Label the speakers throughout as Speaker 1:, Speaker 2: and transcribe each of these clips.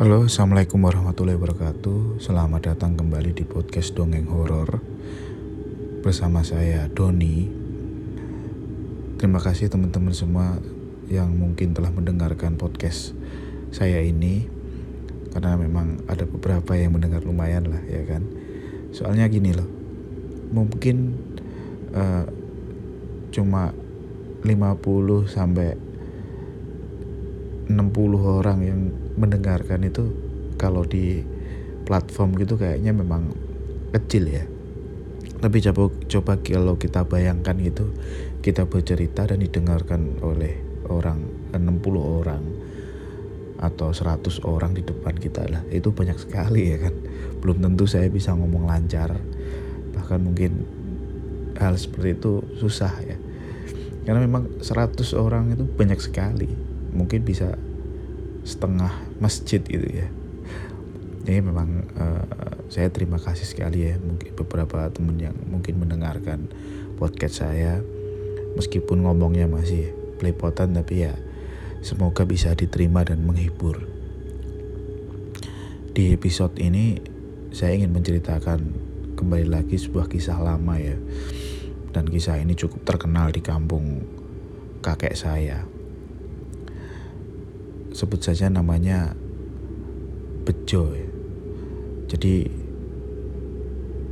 Speaker 1: Halo, assalamualaikum warahmatullahi wabarakatuh. Selamat datang kembali di podcast dongeng horor bersama saya Doni. Terima kasih teman-teman semua yang mungkin telah mendengarkan podcast saya ini karena memang ada beberapa yang mendengar lumayan lah ya kan. Soalnya gini loh, mungkin uh, cuma 50 sampai 60 orang yang mendengarkan itu kalau di platform gitu kayaknya memang kecil ya. Tapi coba coba kalau kita bayangkan gitu kita bercerita dan didengarkan oleh orang 60 orang atau 100 orang di depan kita lah. Itu banyak sekali ya kan. Belum tentu saya bisa ngomong lancar. Bahkan mungkin hal seperti itu susah ya. Karena memang 100 orang itu banyak sekali mungkin bisa setengah masjid gitu ya. Jadi memang uh, saya terima kasih sekali ya mungkin beberapa teman yang mungkin mendengarkan podcast saya. Meskipun ngomongnya masih pelepotan tapi ya semoga bisa diterima dan menghibur. Di episode ini saya ingin menceritakan kembali lagi sebuah kisah lama ya. Dan kisah ini cukup terkenal di kampung kakek saya sebut saja namanya Bejo ya. Jadi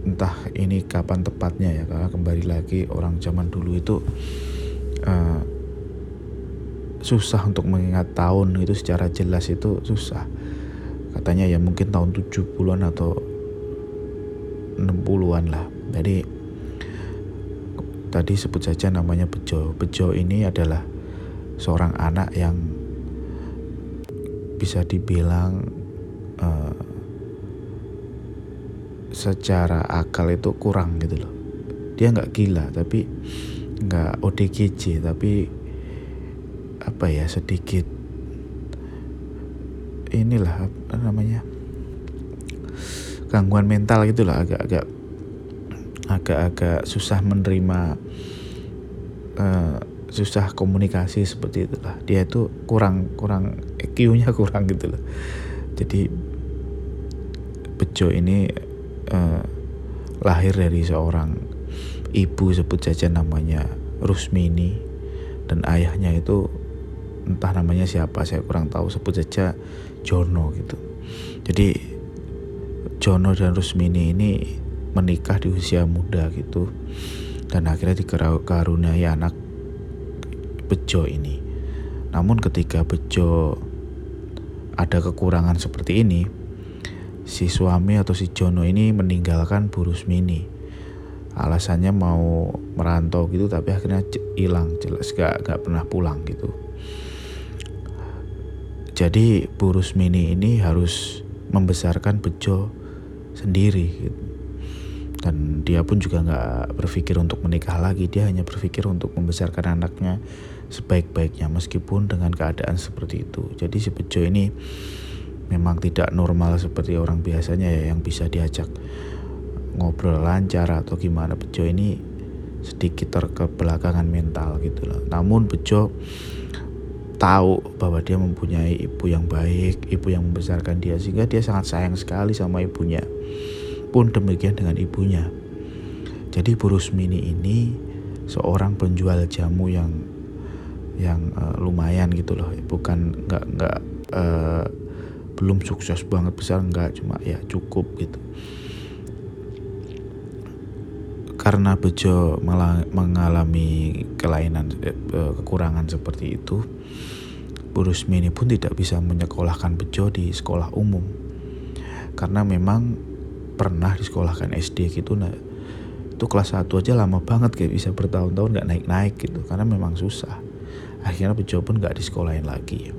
Speaker 1: entah ini kapan tepatnya ya karena kembali lagi orang zaman dulu itu uh, susah untuk mengingat tahun itu secara jelas itu susah. Katanya ya mungkin tahun 70-an atau 60-an lah. Jadi tadi sebut saja namanya Bejo. Bejo ini adalah seorang anak yang bisa dibilang uh, secara akal itu kurang gitu loh. Dia nggak gila tapi nggak ODGJ tapi apa ya sedikit inilah apa namanya gangguan mental gitu lah agak-agak agak-agak susah menerima uh, susah komunikasi seperti itulah. Dia itu kurang kurang EQ-nya kurang gitu loh jadi Bejo ini uh, lahir dari seorang ibu sebut saja namanya Rusmini dan ayahnya itu entah namanya siapa saya kurang tahu sebut saja Jono gitu jadi Jono dan Rusmini ini menikah di usia muda gitu dan akhirnya dikaruniai anak Bejo ini. Namun ketika Bejo ada kekurangan seperti ini, si suami atau si Jono ini meninggalkan Bu Rusmini. Alasannya mau merantau gitu tapi akhirnya hilang jelas gak, gak pernah pulang gitu. Jadi Bu Rusmini ini harus membesarkan Bejo sendiri gitu dan dia pun juga nggak berpikir untuk menikah lagi dia hanya berpikir untuk membesarkan anaknya sebaik-baiknya meskipun dengan keadaan seperti itu. Jadi si Bejo ini memang tidak normal seperti orang biasanya ya yang bisa diajak ngobrol lancar atau gimana. Bejo ini sedikit terkebelakangan mental gitu loh. Namun Bejo tahu bahwa dia mempunyai ibu yang baik, ibu yang membesarkan dia sehingga dia sangat sayang sekali sama ibunya. Pun demikian dengan ibunya. Jadi Bu Rusmini ini seorang penjual jamu yang yang uh, lumayan gitu loh, bukan nggak nggak uh, belum sukses banget besar nggak cuma ya cukup gitu. Karena Bejo mengalami kelainan uh, kekurangan seperti itu, Bu Rusmini pun tidak bisa menyekolahkan Bejo di sekolah umum. Karena memang pernah disekolahkan SD gitu nah itu kelas 1 aja lama banget kayak bisa bertahun-tahun nggak naik-naik gitu. Karena memang susah akhirnya Bejo pun nggak disekolahin lagi.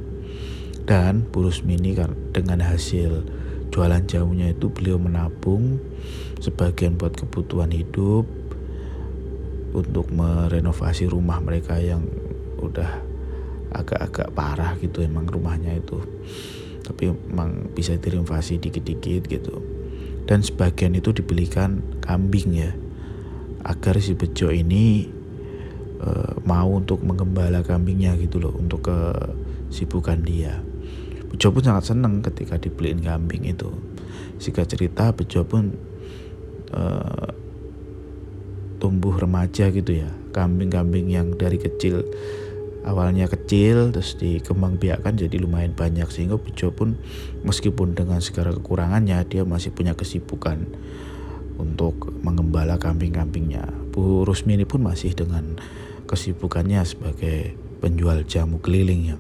Speaker 1: Dan Burus Mini kan dengan hasil jualan jamunya itu beliau menabung sebagian buat kebutuhan hidup untuk merenovasi rumah mereka yang udah agak-agak parah gitu emang rumahnya itu. Tapi emang bisa direnovasi dikit-dikit gitu. Dan sebagian itu dibelikan kambing ya agar si bejo ini uh, mau untuk menggembala kambingnya gitu loh untuk ke sibukan dia Bejo pun sangat senang ketika dibeliin kambing itu. Sehingga cerita Bejo pun uh, tumbuh remaja gitu ya. Kambing-kambing yang dari kecil awalnya kecil terus dikembang biakan jadi lumayan banyak sehingga Bejo pun meskipun dengan segala kekurangannya dia masih punya kesibukan untuk mengembala kambing-kambingnya. Bu Rusmini pun masih dengan kesibukannya sebagai penjual jamu keliling ya.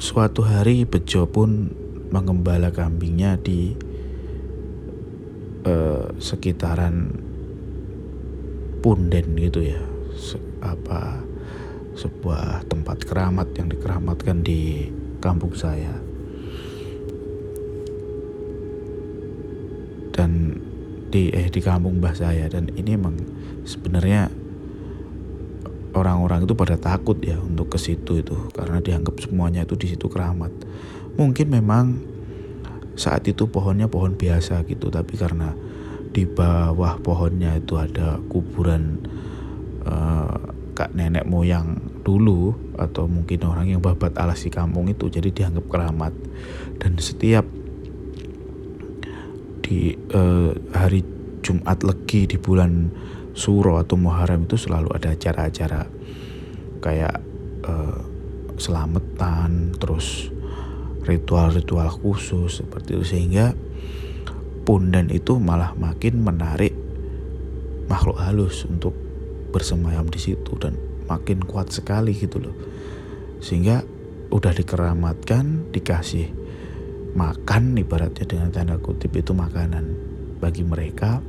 Speaker 1: Suatu hari Bejo pun mengembala kambingnya di eh, sekitaran Punden gitu ya se apa sebuah tempat keramat yang dikeramatkan di kampung saya. Dan di eh di kampung mbah saya dan ini emang sebenarnya orang-orang itu pada takut ya untuk ke situ itu karena dianggap semuanya itu di situ keramat. Mungkin memang saat itu pohonnya pohon biasa gitu tapi karena di bawah pohonnya itu ada kuburan uh, kak nenek moyang dulu atau mungkin orang yang babat alas di kampung itu jadi dianggap keramat dan setiap di uh, hari Jumat Legi di bulan Suro atau Muharram itu selalu ada acara-acara kayak uh, selamatan terus ritual-ritual khusus seperti itu. Sehingga pundan itu malah makin menarik makhluk halus untuk bersemayam di situ dan makin kuat sekali gitu loh. Sehingga udah dikeramatkan dikasih makan ibaratnya dengan tanda kutip itu makanan bagi mereka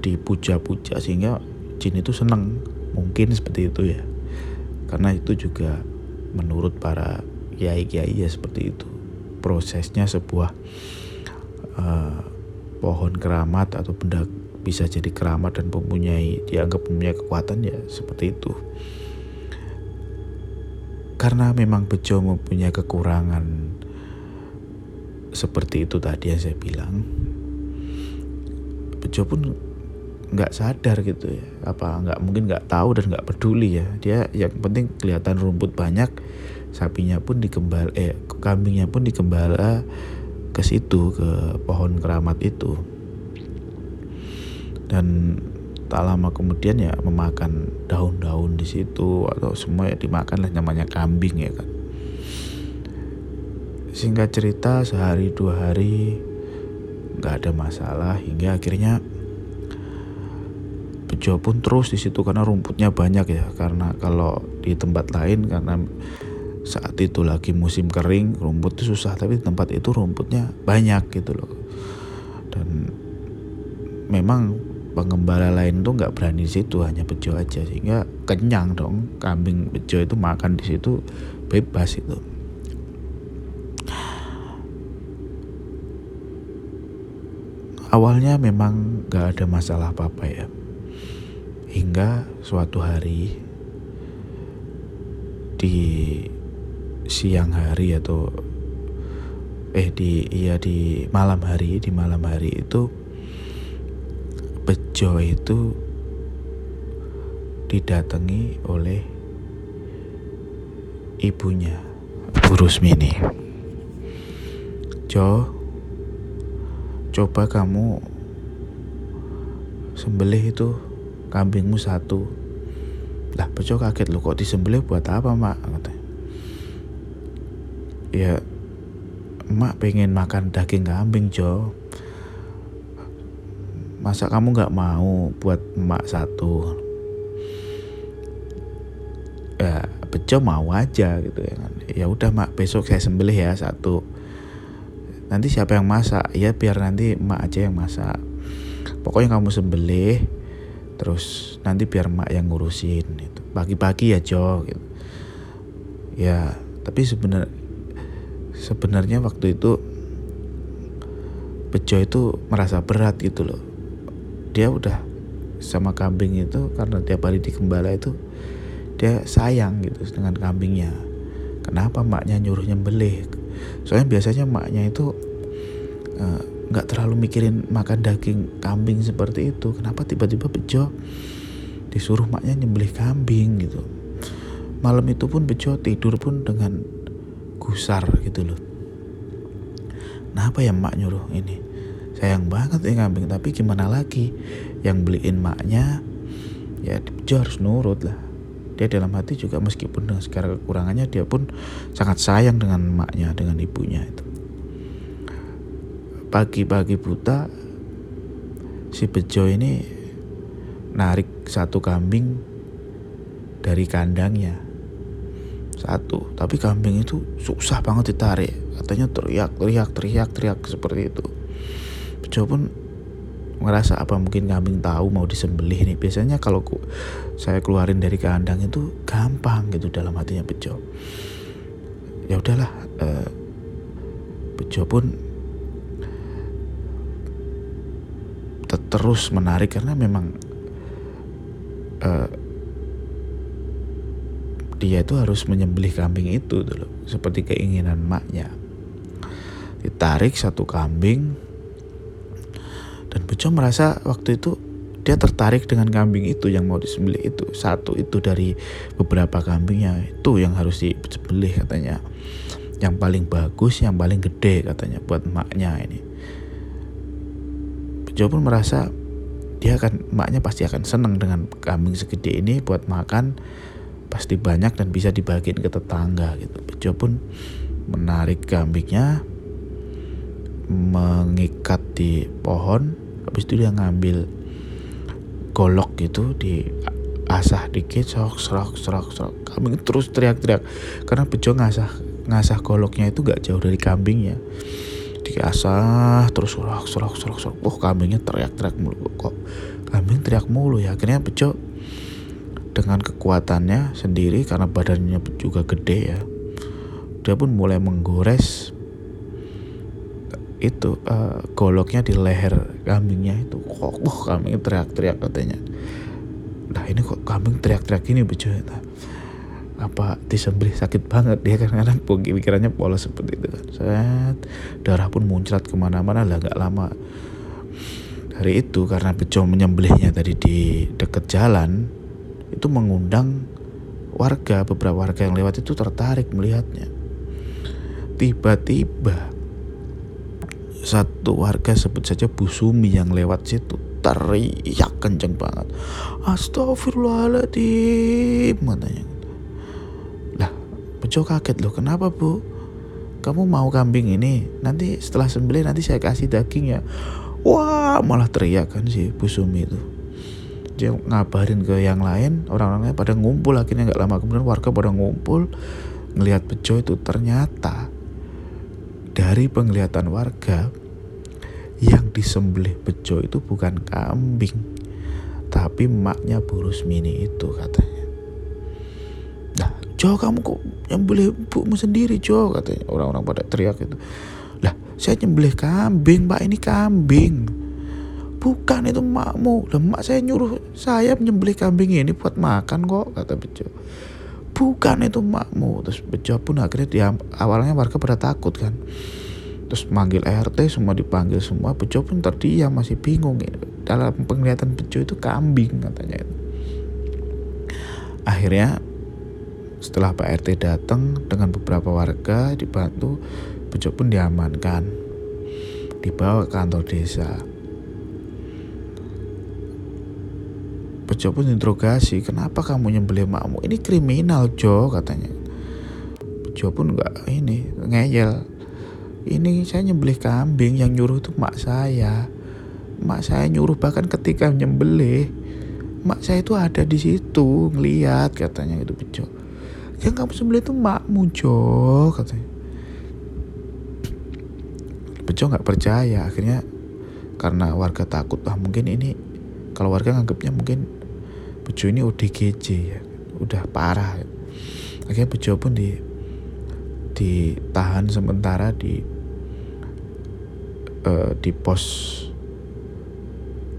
Speaker 1: dipuja-puja sehingga jin itu senang mungkin seperti itu ya. Karena itu juga menurut para kiai-kiai ya seperti itu. Prosesnya sebuah uh, pohon keramat atau benda bisa jadi keramat dan mempunyai dianggap mempunyai kekuatan ya seperti itu. Karena memang Bejo mempunyai kekurangan seperti itu tadi yang saya bilang. Bejo pun nggak sadar gitu ya. Apa nggak mungkin nggak tahu dan nggak peduli ya. Dia yang penting kelihatan rumput banyak sapinya pun dikembal eh kambingnya pun dikembala ke situ ke pohon keramat itu. Dan tak lama kemudian ya memakan daun-daun di situ atau semua ya dimakan lah namanya kambing ya kan singkat cerita sehari dua hari nggak ada masalah hingga akhirnya Bejo pun terus di situ karena rumputnya banyak ya. Karena kalau di tempat lain karena saat itu lagi musim kering rumput itu susah tapi di tempat itu rumputnya banyak gitu loh. Dan memang pengembala lain tuh nggak berani di situ hanya bejo aja. Sehingga kenyang dong kambing bejo itu makan di situ bebas itu awalnya memang nggak ada masalah apa apa ya hingga suatu hari di siang hari atau eh di iya di malam hari di malam hari itu Bejo itu didatangi oleh ibunya Bu Rusmini. Jo, coba kamu sembelih itu kambingmu satu. Lah Bejo kaget lo kok disembelih buat apa mak? Ya mak pengen makan daging kambing Jo. Masa kamu nggak mau buat emak satu? Ya bejo mau aja gitu ya kan. Ya udah mak besok saya sembelih ya satu nanti siapa yang masak? Ya biar nanti emak aja yang masak. Pokoknya kamu sembelih terus nanti biar emak yang ngurusin gitu. pagi-pagi ya Jo gitu. Ya tapi sebenarnya sebenarnya waktu itu Bejo itu merasa berat gitu loh. Dia udah sama kambing itu karena tiap hari dikembala itu dia sayang gitu dengan kambingnya. Kenapa maknya nyuruh nyembelih soalnya biasanya maknya itu eh, nggak uh, terlalu mikirin makan daging kambing seperti itu. Kenapa tiba-tiba bejo disuruh maknya nyembelih kambing gitu? Malam itu pun Bejo tidur pun dengan gusar gitu loh. Kenapa ya mak nyuruh ini? Sayang banget ya kambing tapi gimana lagi? Yang beliin maknya ya Bejo harus nurut lah dia dalam hati juga meskipun dengan segala kekurangannya dia pun sangat sayang dengan maknya dengan ibunya itu. Pagi-pagi buta si Bejo ini narik satu kambing dari kandangnya. Satu tapi kambing itu susah banget ditarik. Katanya teriak teriak teriak teriak seperti itu. Bejo pun ngerasa apa mungkin kambing tahu mau disembelih nih. Biasanya kalau ku, saya keluarin dari kandang itu gampang gitu dalam hatinya Bejo. Ya udahlah uh, Bejo pun terus menarik karena memang uh, dia itu harus menyembelih kambing itu dulu seperti keinginan maknya. Ditarik satu kambing dan Bejo merasa waktu itu dia tertarik dengan kambing itu yang mau disembelih itu. Satu itu dari beberapa kambingnya itu yang harus disembelih katanya. Yang paling bagus yang paling gede katanya buat maknya ini. Bejo pun merasa dia akan maknya pasti akan senang dengan kambing segede ini buat makan. Pasti banyak dan bisa dibagiin ke tetangga gitu. Bejo pun menarik kambingnya mengikat di pohon habis itu dia ngambil golok gitu di asah dikit sok serok serok serok. Kambing terus teriak-teriak. Karena bejo ngasah ngasah goloknya itu gak jauh dari kambingnya. Diasah terus serok serok serok serok. Oh kambingnya teriak-teriak mulu. Kok kambing teriak mulu ya? Akhirnya bejo dengan kekuatannya sendiri karena badannya juga gede ya dia pun mulai menggores itu uh, goloknya di leher kambingnya itu. Kok oh, kambing teriak-teriak katanya. Nah ini kok kambing teriak-teriak ini bejo nah, apa disembelih sakit banget? Dia kan karena pikirannya polos seperti itu kan. Set, darah pun muncrat ke mana-mana. Lah gak lama hari itu karena bejo menyembelihnya tadi di dekat jalan itu mengundang warga beberapa warga yang lewat itu tertarik melihatnya. Tiba-tiba satu warga sebut saja Bu Sumi yang lewat situ. Teriak kenceng banget. Astagfirullahaladzim katanya. Lah Bejo kaget loh kenapa bu? Kamu mau kambing ini? Nanti setelah sembelih nanti saya kasih daging ya. Wah malah teriak kan si Bu Sumi itu. Dia ngabarin ke yang lain orang-orangnya pada ngumpul. Akhirnya nggak lama kemudian warga pada ngumpul. Ngelihat Bejo itu ternyata dari penglihatan warga yang disembelih bejo itu bukan kambing tapi maknya burus mini itu katanya. Nah Jo kamu kok nyembelih bumu sendiri Jo? Katanya orang-orang pada teriak itu. Lah saya nyembelih kambing mbak ini kambing. Bukan itu makmu lah mak saya nyuruh saya menyembelih kambing ini buat makan kok kata bejo bukan itu makmu. Terus Bejo pun akhirnya dia awalnya warga pada takut kan. Terus manggil RT semua dipanggil semua Bejo pun terdiam masih bingung. Dalam penglihatan Bejo itu kambing katanya itu. Akhirnya setelah Pak RT datang dengan beberapa warga dibantu Bejo pun diamankan. Dibawa ke kantor desa Bejo pun interogasi, kenapa kamu nyembelih makmu? Ini kriminal Jo katanya. Bejo pun nggak ini ngeyel. Ini saya nyembelih kambing yang nyuruh itu mak saya. Mak saya nyuruh bahkan ketika nyembelih, mak saya itu ada di situ ngeliat katanya itu Bejo. Yang kamu sembelih itu makmu Jo katanya. Bejo nggak percaya akhirnya karena warga takut ah mungkin ini kalau warga nganggapnya mungkin Bejo ini ODGJ ya. Udah parah. Akhirnya Bejo pun di ditahan sementara di uh, di pos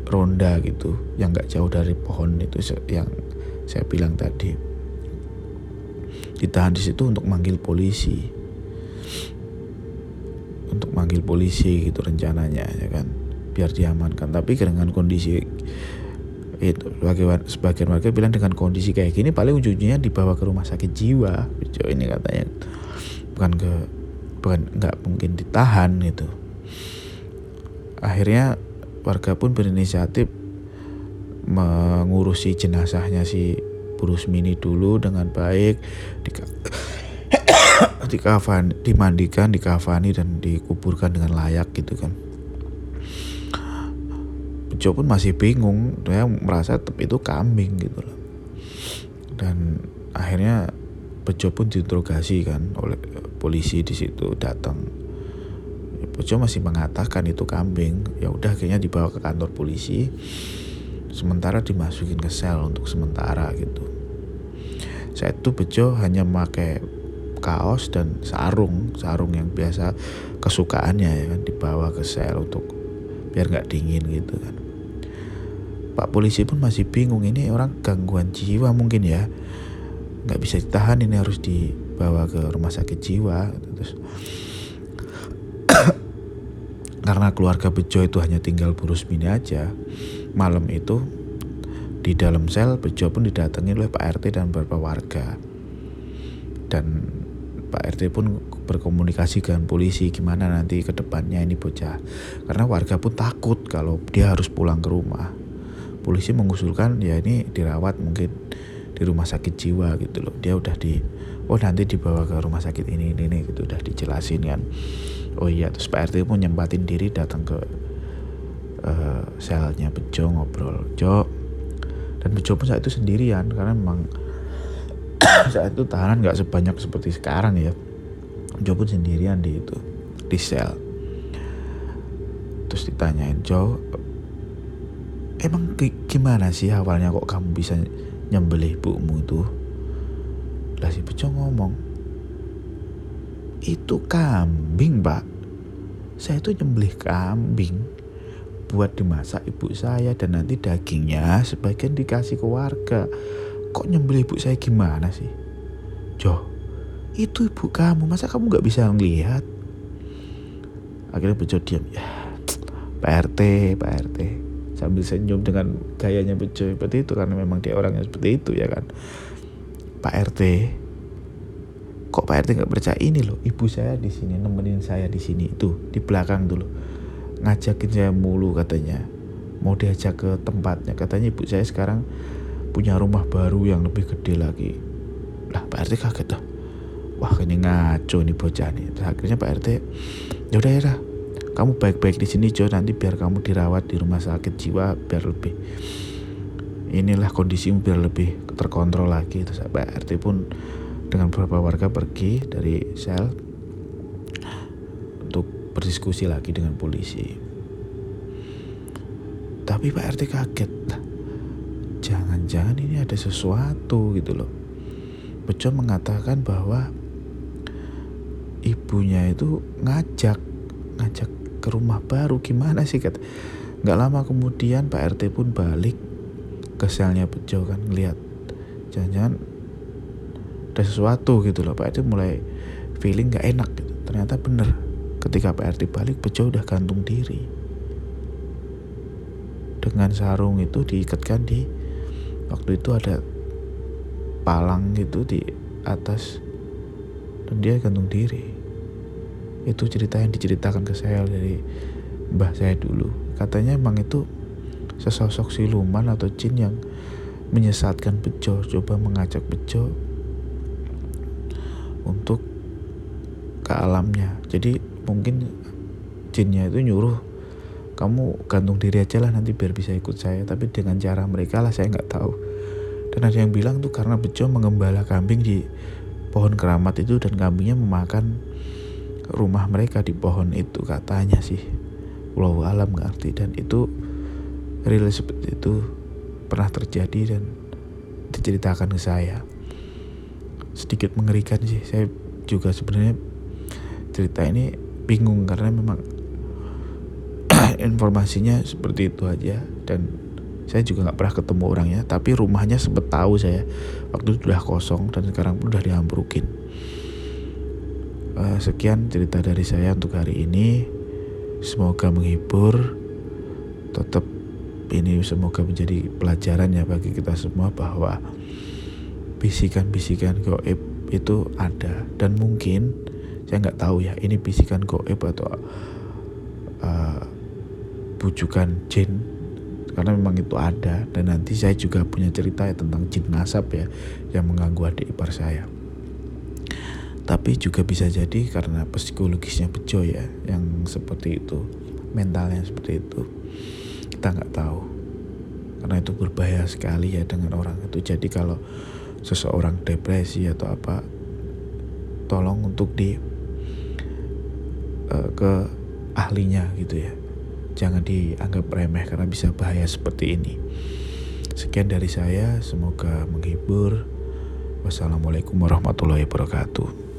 Speaker 1: ronda gitu yang nggak jauh dari pohon itu yang saya bilang tadi. Ditahan di situ untuk manggil polisi. Untuk manggil polisi gitu rencananya ya kan. Biar diamankan. Tapi dengan kondisi itu. Sebagian sebagian warga bilang dengan kondisi kayak gini paling ujungnya dibawa ke rumah sakit jiwa. Bejo ini katanya. Bukan ke bukan nggak mungkin ditahan gitu. Akhirnya warga pun berinisiatif mengurusi jenazahnya si Burus Mini dulu dengan baik. Di dikafan dimandikan dikafani dan dikuburkan dengan layak gitu kan Bejo pun masih bingung. Dia merasa itu kambing gitu loh. Dan akhirnya Bejo pun diinterogasi kan oleh polisi di situ datang. Bejo masih mengatakan itu kambing. Ya udah akhirnya dibawa ke kantor polisi. Sementara dimasukin ke sel untuk sementara gitu. Saya itu Bejo hanya memakai kaos dan sarung sarung yang biasa kesukaannya ya kan dibawa ke sel untuk biar nggak dingin gitu kan Pak polisi pun masih bingung ini orang gangguan jiwa mungkin ya. Nggak bisa ditahan ini harus dibawa ke rumah sakit jiwa. Terus karena keluarga Bejo itu hanya tinggal burus mini aja malam itu di dalam sel Bejo pun didatangi oleh Pak RT dan beberapa warga. Dan Pak RT pun berkomunikasi dengan polisi gimana nanti ke depannya ini bocah. Karena warga pun takut kalau dia harus pulang ke rumah polisi mengusulkan ya ini dirawat mungkin di rumah sakit jiwa gitu loh. Dia udah di oh nanti dibawa ke rumah sakit ini ini, ini gitu. Udah dijelasin kan. Oh iya. Terus Pak RT pun nyempatin diri datang ke uh, selnya Bejo ngobrol. Jo dan Bejo pun saat itu sendirian karena memang saat itu tahanan nggak sebanyak seperti sekarang ya. Bejo pun sendirian di itu di sel. Terus ditanyain Jo emang gimana sih awalnya kok kamu bisa nyembelih ibumu itu? Lah si Bejo ngomong itu kambing pak. Saya itu nyembelih kambing buat dimasak ibu saya dan nanti dagingnya sebagian dikasih ke warga. Kok nyembelih ibu saya gimana sih? Jo itu ibu kamu. Masa kamu nggak bisa ngelihat? Akhirnya Bejo diam ya Pak RT Pak RT sambil senyum dengan gayanya Bejo seperti itu karena memang dia orangnya seperti itu ya kan? Pak RT kok Pak RT nggak percaya? Ini loh ibu saya di sini nemenin saya di sini itu di belakang dulu ngajakin saya mulu katanya. Mau diajak ke tempatnya. Katanya ibu saya sekarang punya rumah baru yang lebih gede lagi. Lah Pak RT kaget tuh wah ini ngaco nih bocah nih. Terus akhirnya Pak RT ya udah ya kamu baik-baik di sini Jo. Nanti biar kamu dirawat di rumah sakit jiwa biar lebih inilah kondisimu biar lebih terkontrol lagi. Terus Pak RT pun dengan beberapa warga pergi dari sel untuk berdiskusi lagi dengan polisi. Tapi Pak RT kaget jangan-jangan ini ada sesuatu gitu loh. Bejo mengatakan bahwa ibunya itu ngajak ngajak ke rumah baru gimana sih kata nggak lama kemudian Pak RT pun balik ke selnya Bejo kan ngeliat jangan-jangan ada sesuatu gitu loh Pak. RT mulai feeling nggak enak gitu. Ternyata bener ketika Pak RT balik Bejo udah gantung diri. Dengan sarung itu diikatkan di waktu itu ada palang gitu di atas dan dia gantung diri itu cerita yang diceritakan ke saya dari mbah saya dulu. Katanya emang itu sesosok siluman atau jin yang menyesatkan Bejo coba mengajak Bejo untuk ke alamnya. Jadi mungkin jinnya itu nyuruh kamu gantung diri aja lah nanti biar bisa ikut saya. Tapi dengan cara mereka lah saya nggak tahu. Dan ada yang bilang tuh karena Bejo mengembala kambing di pohon keramat itu dan kambingnya memakan rumah mereka di pohon itu katanya sih. Pulau alam ngerti. Dan itu real seperti itu pernah terjadi dan diceritakan ke saya. Sedikit mengerikan sih. Saya juga sebenarnya cerita ini bingung karena memang informasinya seperti itu aja. Dan saya juga nggak pernah ketemu orangnya tapi rumahnya sempet tahu saya. Waktu itu sudah kosong dan sekarang pun udah diambrukin uh, sekian cerita dari saya untuk hari ini. Semoga menghibur. Tetap ini semoga menjadi pelajaran ya bagi kita semua bahwa bisikan-bisikan goib itu ada dan mungkin saya nggak tahu ya ini bisikan goib atau uh, bujukan jin karena memang itu ada. Dan nanti saya juga punya cerita ya tentang jin nasab ya yang mengganggu adik ipar saya tapi juga bisa jadi karena psikologisnya bejo ya yang seperti itu mentalnya seperti itu. Kita nggak tahu. Karena itu berbahaya sekali ya dengan orang itu. Jadi kalau seseorang depresi atau apa tolong untuk di uh, ke ahlinya gitu ya. Jangan dianggap remeh karena bisa bahaya seperti ini. Sekian dari saya semoga menghibur. Wassalamualaikum warahmatullahi wabarakatuh